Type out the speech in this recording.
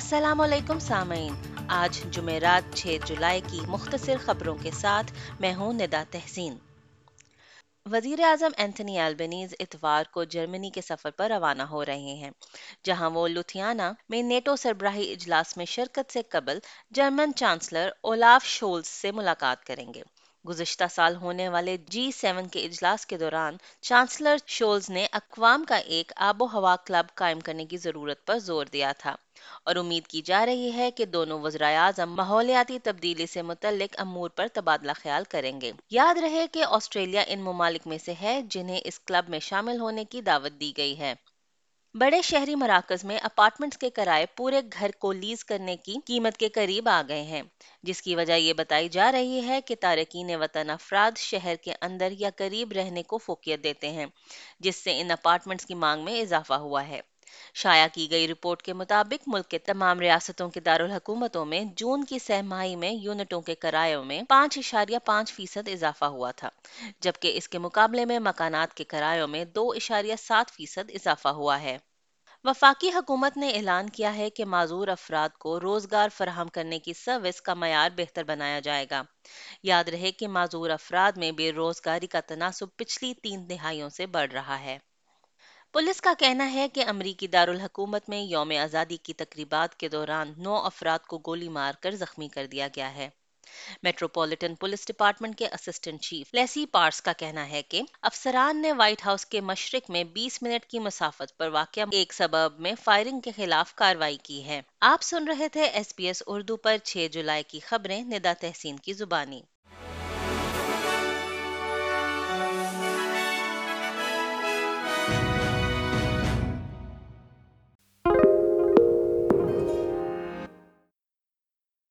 السلام علیکم سامعین۔ آج جمعرات 6 جولائی کی مختصر خبروں کے ساتھ میں ہوں ندا تحسین۔ وزیر اعظم اینتھنی البنیز اتوار کو جرمنی کے سفر پر روانہ ہو رہے ہیں، جہاں وہ لوتھیانا میں نیٹو سربراہی اجلاس میں شرکت سے قبل جرمن چانسلر اولاف شولز سے ملاقات کریں گے۔ گزشتہ سال ہونے والے جی سیون کے اجلاس کے دوران چانسلر شولز نے اقوام کا ایک آب و ہوا کلب قائم کرنے کی ضرورت پر زور دیا تھا اور امید کی جا رہی ہے کہ دونوں وزرائے اعظم ماحولیاتی تبدیلی سے متعلق امور پر تبادلہ خیال کریں گے۔ یاد رہے کہ آسٹریلیا ان ممالک میں سے ہے جنہیں اس کلب میں شامل ہونے کی دعوت دی گئی ہے۔ بڑے شہری مراکز میں اپارٹمنٹس کے کرائے پورے گھر کو لیز کرنے کی قیمت کے قریب آ گئے ہیں، جس کی وجہ یہ بتائی جا رہی ہے کہ تارکین وطن افراد شہر کے اندر یا قریب رہنے کو فوقیت دیتے ہیں، جس سے ان اپارٹمنٹس کی مانگ میں اضافہ ہوا ہے۔ شائع کی گئی رپورٹ کے مطابق ملک کے تمام ریاستوں کے دارالحکومتوں میں جون کی سہ ماہی میں یونٹوں کے کرایوں میں پانچ اشاریہ پانچ فیصد اضافہ ہوا تھا، جبکہ اس کے مقابلے میں مکانات کے کرایوں میں دو اشاریہ سات فیصد اضافہ ہوا ہے۔ وفاقی حکومت نے اعلان کیا ہے کہ معذور افراد کو روزگار فراہم کرنے کی سروس کا معیار بہتر بنایا جائے گا۔ یاد رہے کہ معذور افراد میں بے روزگاری کا تناسب پچھلی تین دہائیوں سے بڑھ رہا ہے۔ پولیس کا کہنا ہے کہ امریکی دارالحکومت میں یوم آزادی کی تقریبات کے دوران نو افراد کو گولی مار کر زخمی کر دیا گیا ہے۔ میٹروپولیٹن پولیس ڈپارٹمنٹ کے اسسٹنٹ چیف لیسی پارس کا کہنا ہے کہ افسران نے وائٹ ہاؤس کے مشرق میں بیس منٹ کی مسافت پر واقع ایک سبب میں فائرنگ کے خلاف کاروائی کی ہے۔ آپ سن رہے تھے ایس پی ایس اردو پر چھ جولائی کی خبریں، ندا تحسین کی زبانی۔